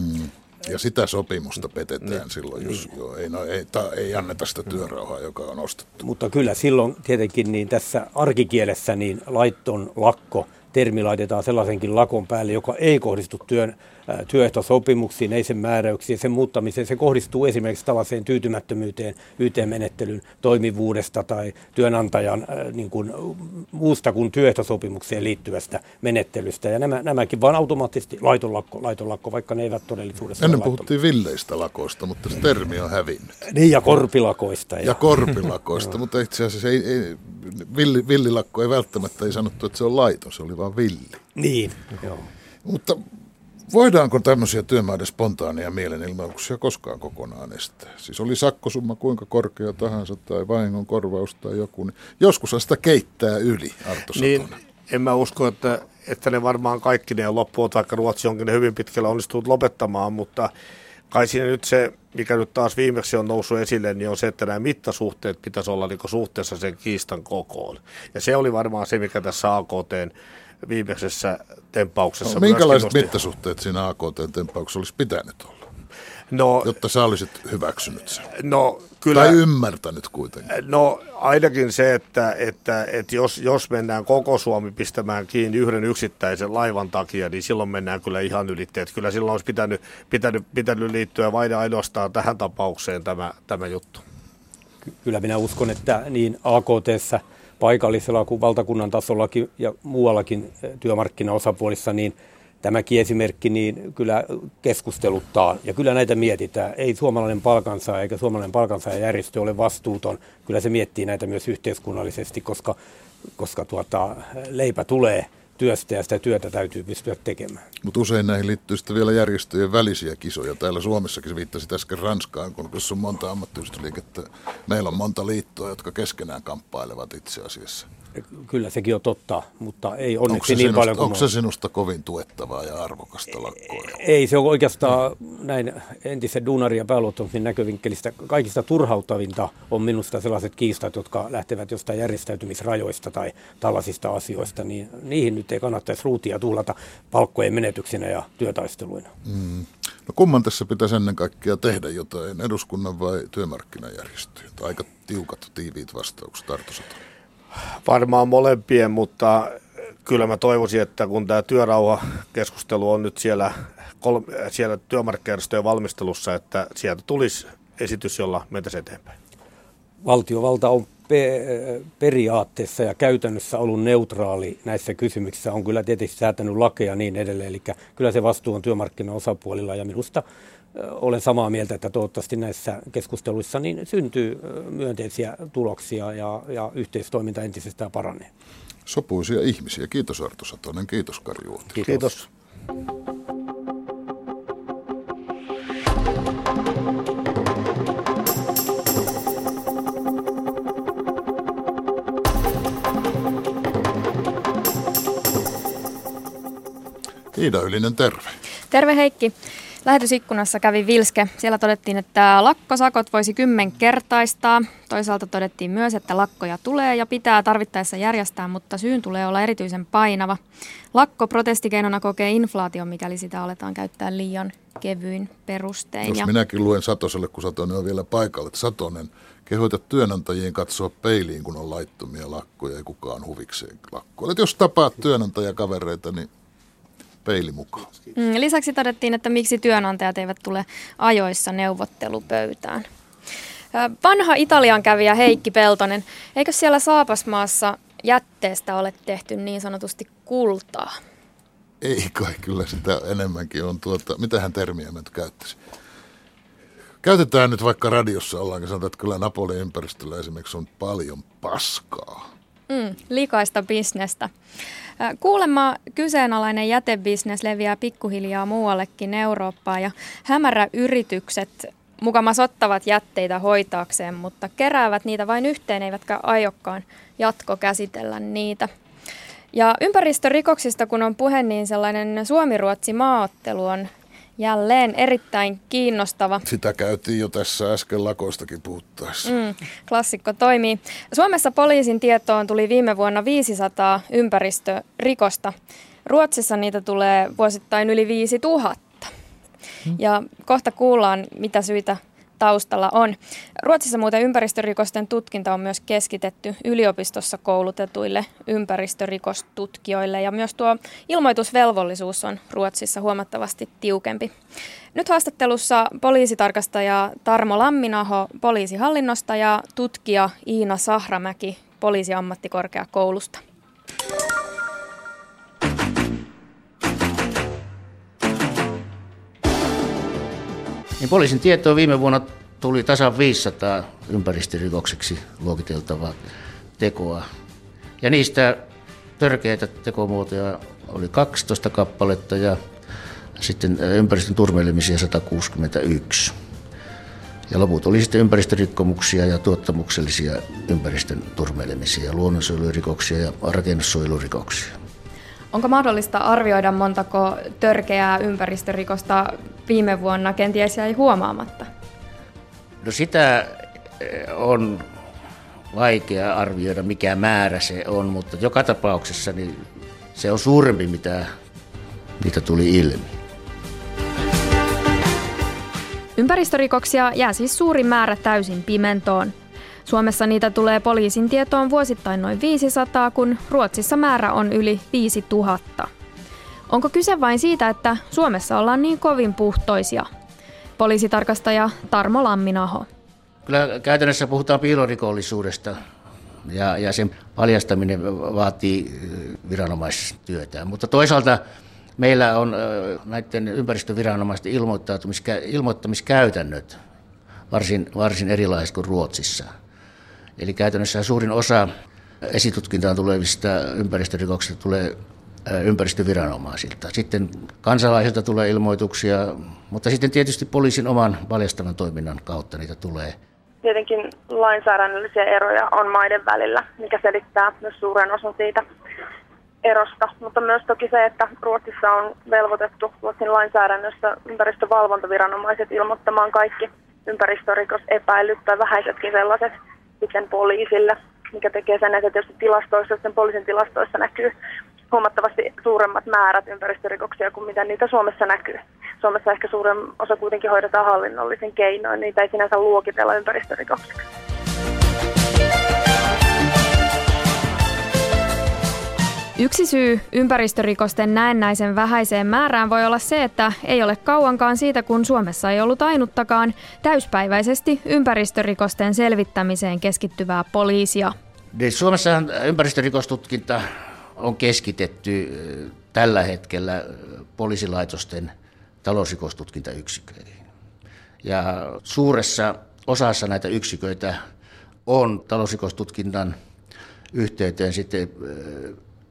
Mm. Ja sitä sopimusta petetään niin. silloin, jos niin. jo, ei, no, ei, ta, ei anneta sitä työrauhaa, joka on ostettu. Mutta kyllä silloin tietenkin niin tässä arkikielessä niin laitton lakko termi laitetaan sellaisenkin lakon päälle, joka ei kohdistu työn työehtosopimuksiin, ei sen määräyksiin, sen muuttamiseen. Se kohdistuu esimerkiksi tällaiseen tyytymättömyyteen YT-menettelyn toimivuudesta tai työnantajan niin kuin, muusta kuin työehtosopimukseen liittyvästä menettelystä. Ja nämä, nämäkin vaan automaattisesti laiton lakko, laiton lakko, vaikka ne eivät todellisuudessa Ennen puhuttiin villeistä lakoista, mutta se termi on hävinnyt. Niin, ja korpilakoista. Ja, ja korpilakoista, mutta itse asiassa ei, ei, villi, villilakko ei välttämättä ei sanottu, että se on laiton, se oli vaan villi. Niin, joo. Mutta Voidaanko tämmöisiä työmaiden spontaania mielenilmauksia koskaan kokonaan estää? Siis oli sakkosumma kuinka korkea tahansa tai vahingon korvaus tai joku, niin joskus sitä keittää yli, Arto Niin, en mä usko, että, että ne varmaan kaikki ne loppuvat, vaikka Ruotsi onkin ne hyvin pitkällä onnistunut lopettamaan, mutta kai siinä nyt se, mikä nyt taas viimeksi on noussut esille, niin on se, että nämä mittasuhteet pitäisi olla niin suhteessa sen kiistan kokoon. Ja se oli varmaan se, mikä tässä AKTn viimeisessä tempauksessa. No, minkälaiset mittasuhteet siinä AKT-tempauksessa olisi pitänyt olla? No, jotta sä olisit hyväksynyt sen? No, kyllä, tai ymmärtänyt kuitenkin? No ainakin se, että, että, että jos, jos mennään koko Suomi pistämään kiinni yhden yksittäisen laivan takia, niin silloin mennään kyllä ihan ylitteet. Kyllä silloin olisi pitänyt, pitänyt, pitänyt liittyä vain ainoastaan tähän tapaukseen tämä, tämä juttu. Kyllä minä uskon, että niin AKTssä – paikallisella kuin valtakunnan tasollakin ja muuallakin eh, työmarkkinaosapuolissa, niin tämäkin esimerkki niin kyllä keskusteluttaa ja kyllä näitä mietitään. Ei suomalainen palkansaaja eikä suomalainen palkansaajajärjestö ole vastuuton. Kyllä se miettii näitä myös yhteiskunnallisesti, koska, koska tuota, leipä tulee – työstä ja sitä työtä täytyy pystyä tekemään. Mutta usein näihin liittyy sitten vielä järjestöjen välisiä kisoja. Täällä Suomessakin viittasi äsken Ranskaan, kun jos on monta ammattiyhdistysliikettä. Meillä on monta liittoa, jotka keskenään kamppailevat itse asiassa. Kyllä sekin on totta, mutta ei onneksi onko niin sinusta, paljon kuin Onko se sinusta kovin tuettavaa ja arvokasta lakkoa? Ei, se on oikeastaan näin entisen duunari- ja pääluottamisen näkövinkkelistä kaikista turhauttavinta on minusta sellaiset kiistat, jotka lähtevät jostain järjestäytymisrajoista tai tällaisista asioista, niin niihin nyt ei kannattaisi ruutia tuhlata palkkojen menetyksinä ja työtaisteluina. Mm. No kumman tässä pitäisi ennen kaikkea tehdä jotain, eduskunnan vai työmarkkinajärjestöjen? Aika tiukat, tiiviit vastaukset, Tartu Varmaan molempien, mutta kyllä mä toivoisin, että kun tämä työrauha-keskustelu on nyt siellä, siellä työmarkkinajärjestöjen valmistelussa, että sieltä tulisi esitys, jolla mentäisiin eteenpäin. Valtiovalta on pe- periaatteessa ja käytännössä ollut neutraali näissä kysymyksissä. On kyllä tietysti säätänyt lakeja niin edelleen, eli kyllä se vastuu on työmarkkinaosapuolilla ja minusta olen samaa mieltä, että toivottavasti näissä keskusteluissa niin syntyy myönteisiä tuloksia ja, ja yhteistoiminta entisestään paranee. Sopuisia ihmisiä. Kiitos Arto Satonen, kiitos Kari Kiitos. kiitos. Iida Ylinen, terve. Terve Heikki. Lähetysikkunassa kävi Vilske. Siellä todettiin, että lakkosakot voisi kymmenkertaistaa. Toisaalta todettiin myös, että lakkoja tulee ja pitää tarvittaessa järjestää, mutta syyn tulee olla erityisen painava. Lakko protestikeinona kokee inflaation, mikäli sitä aletaan käyttää liian kevyin perustein. Jos minäkin luen Satoselle, kun Satonen on vielä paikalla, että Satonen, kehoita työnantajien katsoa peiliin, kun on laittomia lakkoja ja kukaan huvikseen lakkoa. Jos tapaat työnantajakavereita, niin peili mukaan. Mm, lisäksi todettiin, että miksi työnantajat eivät tule ajoissa neuvottelupöytään. Vanha Italian kävijä Heikki Peltonen, eikö siellä Saapasmaassa jätteestä ole tehty niin sanotusti kultaa? Ei kai, kyllä sitä enemmänkin on tuota, mitähän termiä mä nyt käyttäisin. Käytetään nyt vaikka radiossa ollaan, sanotaan, että kyllä Napolin ympäristöllä esimerkiksi on paljon paskaa. Mm, likaista bisnestä. Kuulemma kyseenalainen jätebisnes leviää pikkuhiljaa muuallekin Eurooppaan ja hämäräyritykset mukamas ottavat jätteitä hoitaakseen, mutta keräävät niitä vain yhteen, eivätkä aiokkaan jatko käsitellä niitä. Ja ympäristörikoksista kun on puhe, niin sellainen Suomi-Ruotsi maaottelu on jälleen erittäin kiinnostava. Sitä käytiin jo tässä äsken lakoistakin puhuttaessa. Mm, klassikko toimii. Suomessa poliisin tietoon tuli viime vuonna 500 ympäristörikosta. Ruotsissa niitä tulee vuosittain yli 5000. Mm. Ja kohta kuullaan, mitä syitä taustalla on. Ruotsissa muuten ympäristörikosten tutkinta on myös keskitetty yliopistossa koulutetuille ympäristörikostutkijoille ja myös tuo ilmoitusvelvollisuus on Ruotsissa huomattavasti tiukempi. Nyt haastattelussa poliisitarkastaja Tarmo Lamminaho poliisihallinnosta ja tutkija Iina Sahramäki poliisiammattikorkeakoulusta. Niin poliisin tietoa viime vuonna tuli tasan 500 ympäristörikokseksi luokiteltavaa tekoa. Ja niistä törkeitä tekomuotoja oli 12 kappaletta ja sitten ympäristön turmelemisia 161. Ja loput oli sitten ympäristörikkomuksia ja tuottamuksellisia ympäristön turmelemisia, luonnonsuojelurikoksia ja rakennussuojelurikoksia. Onko mahdollista arvioida montako törkeää ympäristörikosta viime vuonna kenties jäi huomaamatta? No sitä eh, on vaikea arvioida, mikä määrä se on, mutta joka tapauksessa niin se on suurempi, mitä, mitä tuli ilmi. Ympäristörikoksia jää siis suuri määrä täysin pimentoon. Suomessa niitä tulee poliisin tietoon vuosittain noin 500, kun Ruotsissa määrä on yli 5000. Onko kyse vain siitä, että Suomessa ollaan niin kovin puhtoisia? Poliisitarkastaja Tarmo Lamminaho. Kyllä käytännössä puhutaan piilorikollisuudesta ja, ja sen paljastaminen vaatii viranomaistyötä. Mutta toisaalta meillä on näiden ympäristöviranomaisten ilmoittamiskäytännöt varsin, varsin erilaiset kuin Ruotsissa. Eli käytännössä suurin osa esitutkintaan tulevista ympäristörikoksista tulee ympäristöviranomaisilta. Sitten kansalaisilta tulee ilmoituksia, mutta sitten tietysti poliisin oman paljastavan toiminnan kautta niitä tulee. Tietenkin lainsäädännöllisiä eroja on maiden välillä, mikä selittää myös suuren osan siitä erosta, mutta myös toki se, että Ruotsissa on velvoitettu Ruotsin lainsäädännössä ympäristövalvontaviranomaiset ilmoittamaan kaikki ympäristörikosepäilyt tai vähäisetkin sellaiset sitten poliisille, mikä tekee sen, että tietysti tilastoissa, sitten poliisin tilastoissa näkyy huomattavasti suuremmat määrät ympäristörikoksia kuin mitä niitä Suomessa näkyy. Suomessa ehkä suurin osa kuitenkin hoidetaan hallinnollisen keinoin, niitä ei sinänsä luokitella ympäristörikoksiksi. Yksi syy ympäristörikosten näennäisen vähäiseen määrään voi olla se, että ei ole kauankaan siitä, kun Suomessa ei ollut ainuttakaan täyspäiväisesti ympäristörikosten selvittämiseen keskittyvää poliisia. Niin, Suomessa ympäristörikostutkinta on keskitetty tällä hetkellä poliisilaitosten talousrikostutkintayksiköihin. Ja suuressa osassa näitä yksiköitä on talousrikostutkinnan yhteyteen sitten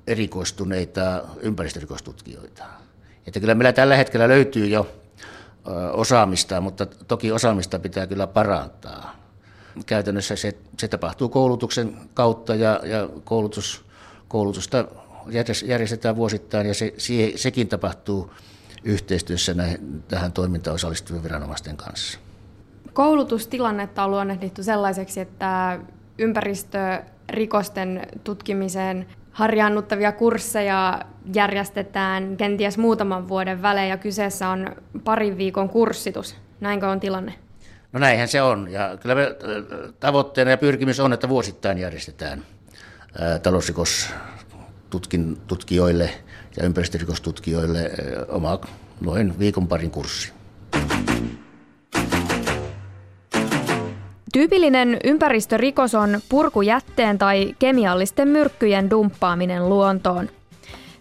erikoistuneita ympäristörikostutkijoita. Että kyllä meillä tällä hetkellä löytyy jo osaamista, mutta toki osaamista pitää kyllä parantaa. Käytännössä se, se tapahtuu koulutuksen kautta ja, ja koulutus, koulutusta järjestetään vuosittain ja se, sekin tapahtuu yhteistyössä näihin, tähän toimintaan osallistuvien viranomaisten kanssa. Koulutustilannetta on luonnehdittu sellaiseksi, että ympäristörikosten tutkimiseen harjaannuttavia kursseja järjestetään kenties muutaman vuoden välein ja kyseessä on parin viikon kurssitus. Näinkö on tilanne? No näinhän se on. Ja kyllä me tavoitteena ja pyrkimys on, että vuosittain järjestetään talousrikos tutkin, tutkijoille ja ympäristörikostutkijoille oma noin viikon parin kurssi. Tyypillinen ympäristörikos on purkujätteen tai kemiallisten myrkkyjen dumppaaminen luontoon.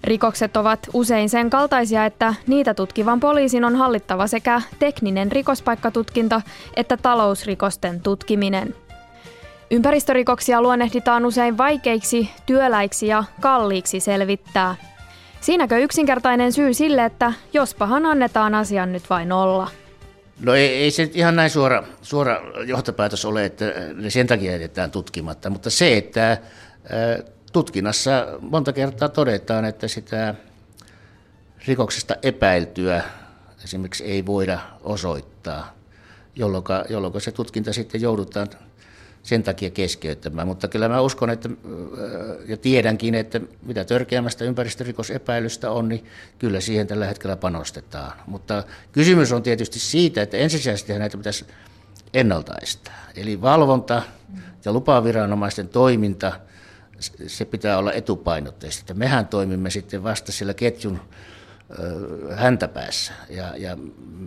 Rikokset ovat usein sen kaltaisia, että niitä tutkivan poliisin on hallittava sekä tekninen rikospaikkatutkinta että talousrikosten tutkiminen. Ympäristörikoksia luonnehditaan usein vaikeiksi, työläiksi ja kalliiksi selvittää. Siinäkö yksinkertainen syy sille, että jospahan annetaan asian nyt vain olla? No ei, ei se ihan näin suora, suora johtopäätös ole, että ne sen takia jätetään tutkimatta, mutta se, että tutkinnassa monta kertaa todetaan, että sitä rikoksesta epäiltyä esimerkiksi ei voida osoittaa, jolloin, jolloin se tutkinta sitten joudutaan sen takia keskeyttämään. Mutta kyllä mä uskon että, ja tiedänkin, että mitä törkeämmästä ympäristörikosepäilystä on, niin kyllä siihen tällä hetkellä panostetaan. Mutta kysymys on tietysti siitä, että ensisijaisesti näitä pitäisi ennaltaistaa. Eli valvonta ja lupaviranomaisten toiminta, se pitää olla etupainotteista. Mehän toimimme sitten vasta sillä ketjun häntäpäässä ja, ja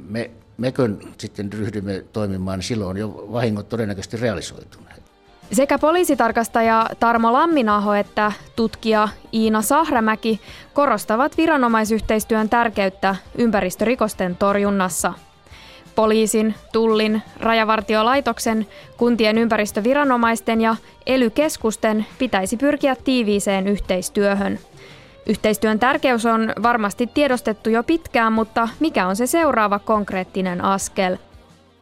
me mekö sitten ryhdymme toimimaan, silloin jo vahingot todennäköisesti realisoituneet. Sekä poliisitarkastaja Tarmo Lamminaho että tutkija Iina Sahramäki korostavat viranomaisyhteistyön tärkeyttä ympäristörikosten torjunnassa. Poliisin, tullin, rajavartiolaitoksen, kuntien ympäristöviranomaisten ja elykeskusten pitäisi pyrkiä tiiviiseen yhteistyöhön – Yhteistyön tärkeys on varmasti tiedostettu jo pitkään, mutta mikä on se seuraava konkreettinen askel?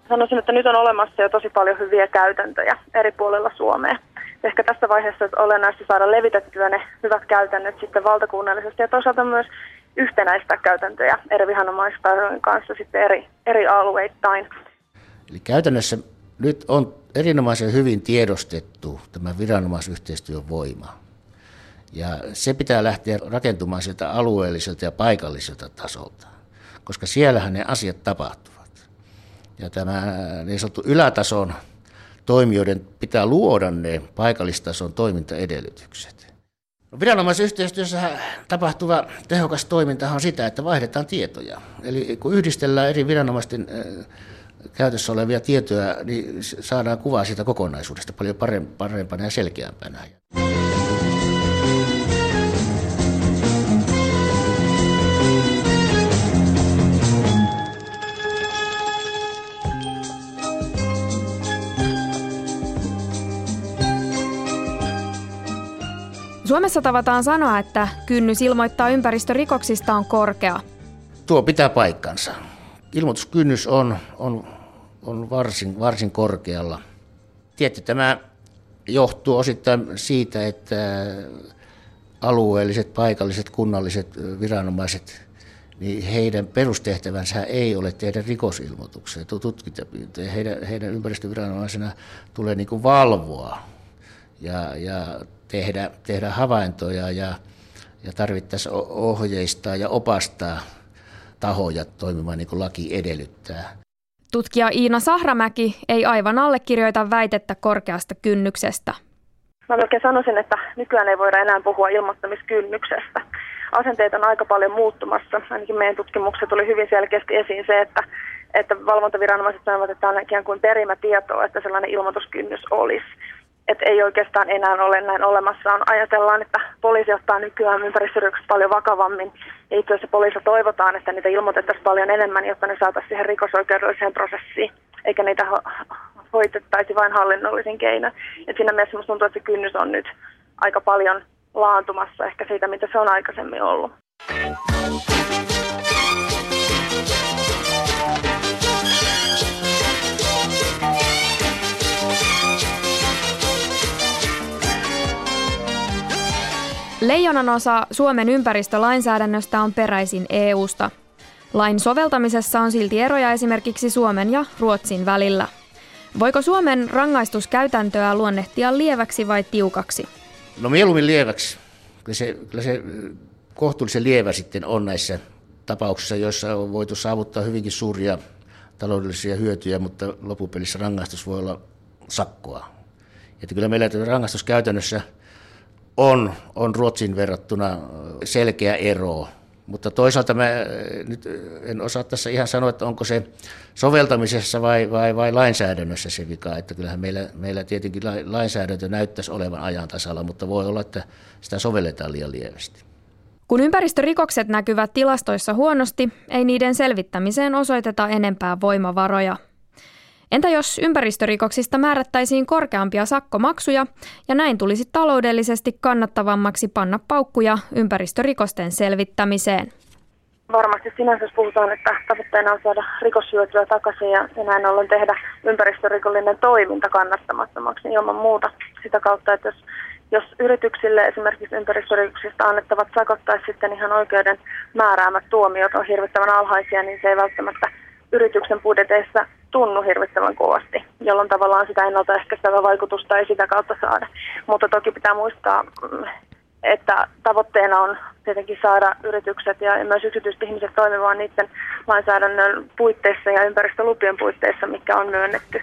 Sanoisin, että nyt on olemassa jo tosi paljon hyviä käytäntöjä eri puolilla Suomea. Ehkä tässä vaiheessa on olennaista saada levitettyä ne hyvät käytännöt sitten valtakunnallisesti ja toisaalta myös yhtenäistä käytäntöjä eri viranomaistahojen kanssa sitten eri, eri alueittain. Eli käytännössä nyt on erinomaisen hyvin tiedostettu tämä viranomaisyhteistyön voima. Ja se pitää lähteä rakentumaan sieltä alueelliselta ja paikalliselta tasolta, koska siellähän ne asiat tapahtuvat. Ja tämä niin sanottu ylätason toimijoiden pitää luoda ne paikallistason toimintaedellytykset. No, viranomaisyhteistyössä tapahtuva tehokas toiminta on sitä, että vaihdetaan tietoja. Eli kun yhdistellään eri viranomaisten käytössä olevia tietoja, niin saadaan kuvaa siitä kokonaisuudesta paljon parempana ja selkeämpänä. Suomessa tavataan sanoa, että kynnys ilmoittaa ympäristörikoksista on korkea. Tuo pitää paikkansa. Ilmoituskynnys on, on, on varsin, varsin korkealla. Tietty tämä johtuu osittain siitä, että alueelliset, paikalliset, kunnalliset viranomaiset, niin heidän perustehtävänsä ei ole tehdä rikosilmoituksia, tutkintapyyntöjä. Heidän, heidän ympäristöviranomaisena tulee niin kuin valvoa ja, ja tehdä, tehdä havaintoja ja, ja tarvittaisiin ohjeistaa ja opastaa tahoja toimimaan niin kuin laki edellyttää. Tutkija Iina Sahramäki ei aivan allekirjoita väitettä korkeasta kynnyksestä. Mä melkein sanoisin, että nykyään ei voida enää puhua ilmoittamiskynnyksestä. Asenteet on aika paljon muuttumassa. Ainakin meidän tutkimukset tuli hyvin selkeästi esiin se, että, että valvontaviranomaiset sanovat, että tämä on ikään kuin perimätietoa, että sellainen ilmoituskynnys olisi että ei oikeastaan enää ole näin olemassa. Ajatellaan, että poliisi ottaa nykyään ympäristörikokset paljon vakavammin. Ja itse asiassa poliisa toivotaan, että niitä ilmoitettaisiin paljon enemmän, jotta ne saataisiin siihen rikosoikeudelliseen prosessiin, eikä niitä ho- hoitettaisi vain hallinnollisin keinoin. Et siinä mielessä minusta tuntuu, että se kynnys on nyt aika paljon laantumassa ehkä siitä, mitä se on aikaisemmin ollut. Leijonan osa Suomen ympäristölainsäädännöstä on peräisin EUsta. Lain soveltamisessa on silti eroja esimerkiksi Suomen ja Ruotsin välillä. Voiko Suomen rangaistuskäytäntöä luonnehtia lieväksi vai tiukaksi? No mieluummin lieväksi. Kyllä se, kyllä se kohtuullisen lievä sitten on näissä tapauksissa, joissa on voitu saavuttaa hyvinkin suuria taloudellisia hyötyjä, mutta lopupelissä rangaistus voi olla sakkoa. Että kyllä meillä rangaistuskäytännössä – on, on Ruotsin verrattuna selkeä ero. Mutta toisaalta mä nyt en osaa tässä ihan sanoa, että onko se soveltamisessa vai, vai, vai lainsäädännössä se vika. Että kyllähän meillä, meillä tietenkin lainsäädäntö näyttäisi olevan ajan tasalla, mutta voi olla, että sitä sovelletaan liian lievästi. Kun ympäristörikokset näkyvät tilastoissa huonosti, ei niiden selvittämiseen osoiteta enempää voimavaroja. Entä jos ympäristörikoksista määrättäisiin korkeampia sakkomaksuja ja näin tulisi taloudellisesti kannattavammaksi panna paukkuja ympäristörikosten selvittämiseen? Varmasti sinänsä puhutaan, että tavoitteena on saada rikoshyötyä takaisin ja, näin ollen tehdä ympäristörikollinen toiminta kannattamattomaksi ilman muuta sitä kautta, että jos, jos yrityksille esimerkiksi ympäristörikoksista annettavat sakot tai sitten ihan oikeuden määräämät tuomiot on hirvittävän alhaisia, niin se ei välttämättä yrityksen budjeteissa tunnu hirvittävän kovasti, jolloin tavallaan sitä ennaltaehkäistävää vaikutusta ei sitä kautta saada. Mutta toki pitää muistaa, että tavoitteena on tietenkin saada yritykset ja myös yksityiset ihmiset toimimaan niiden lainsäädännön puitteissa ja ympäristölupien puitteissa, mikä on myönnetty.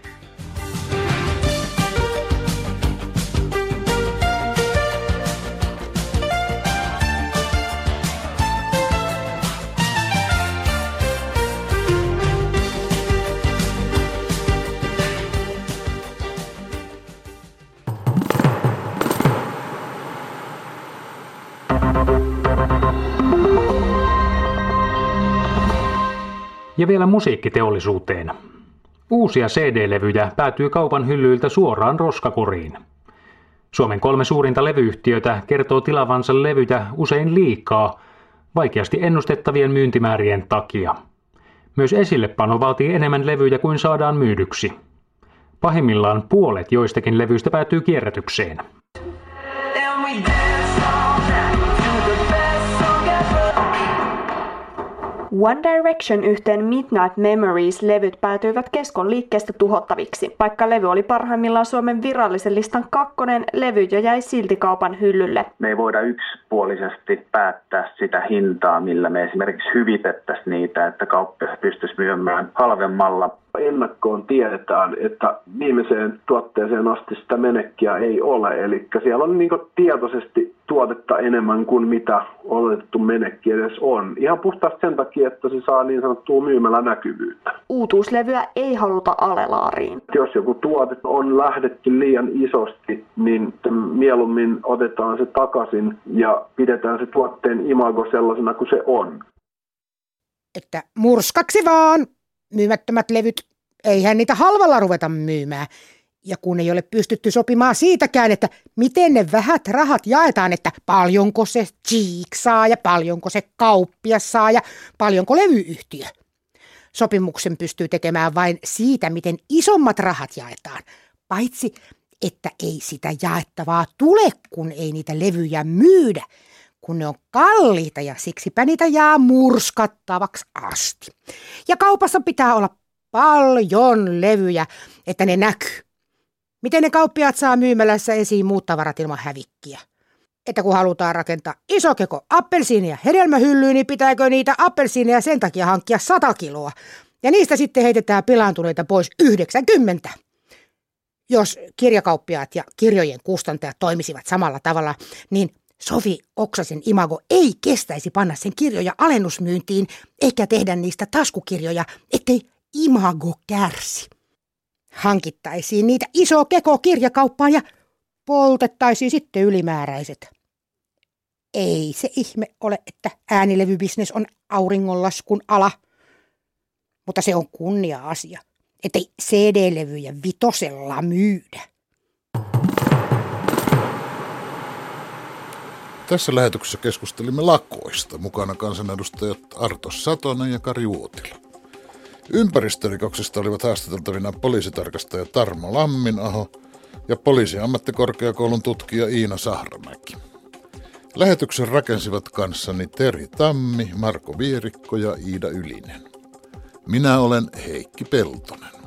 Ja vielä musiikkiteollisuuteen. Uusia CD-levyjä päätyy kaupan hyllyiltä suoraan roskakoriin. Suomen kolme suurinta levyyhtiötä kertoo tilavansa levyjä usein liikaa, vaikeasti ennustettavien myyntimäärien takia. Myös esillepano vaatii enemmän levyjä kuin saadaan myydyksi. Pahimmillaan puolet joistakin levyistä päätyy kierrätykseen. One Direction yhteen Midnight Memories-levyt päätyivät keskon liikkeestä tuhottaviksi. Vaikka levy oli parhaimmillaan Suomen virallisen listan kakkonen, levy jo jäi silti kaupan hyllylle. Me ei voida yksipuolisesti päättää sitä hintaa, millä me esimerkiksi hyvitettäisiin niitä, että kauppias pystyisi myymään halvemmalla ennakkoon tiedetään, että viimeiseen tuotteeseen asti sitä menekkiä ei ole. Eli siellä on niin tietoisesti tuotetta enemmän kuin mitä oletettu menekki edes on. Ihan puhtaasti sen takia, että se saa niin sanottua myymällä näkyvyyttä. Uutuuslevyä ei haluta alelaariin. Jos joku tuote on lähdetty liian isosti, niin mieluummin otetaan se takaisin ja pidetään se tuotteen imago sellaisena kuin se on. Että murskaksi vaan! myymättömät levyt, eihän niitä halvalla ruveta myymään. Ja kun ei ole pystytty sopimaan siitäkään, että miten ne vähät rahat jaetaan, että paljonko se Cheek saa ja paljonko se kauppias saa ja paljonko levyyhtiö. Sopimuksen pystyy tekemään vain siitä, miten isommat rahat jaetaan. Paitsi, että ei sitä jaettavaa tule, kun ei niitä levyjä myydä kun ne on kalliita ja siksipä niitä jää murskattavaksi asti. Ja kaupassa pitää olla paljon levyjä, että ne näkyy. Miten ne kauppiaat saa myymälässä esiin muut tavarat ilman hävikkiä? Että kun halutaan rakentaa iso keko appelsiinia hedelmähyllyyn, niin pitääkö niitä appelsiineja sen takia hankkia 100 kiloa? Ja niistä sitten heitetään pilaantuneita pois 90. Jos kirjakauppiaat ja kirjojen kustantajat toimisivat samalla tavalla, niin Sofi Oksasen imago ei kestäisi panna sen kirjoja alennusmyyntiin eikä tehdä niistä taskukirjoja, ettei imago kärsi. Hankittaisiin niitä iso keko kirjakauppaan ja poltettaisiin sitten ylimääräiset. Ei se ihme ole, että äänilevybisnes on auringonlaskun ala. Mutta se on kunnia-asia, ettei CD-levyjä vitosella myydä. Tässä lähetyksessä keskustelimme lakoista, mukana kansanedustajat Arto Satonen ja Kari Vuotila. Ympäristörikoksista olivat haastateltavina poliisitarkastaja Tarmo Lamminaho ja poliisiammattikorkeakoulun tutkija Iina Sahramäki. Lähetyksen rakensivat kanssani Terhi Tammi, Marko Vierikko ja Iida Ylinen. Minä olen Heikki Peltonen.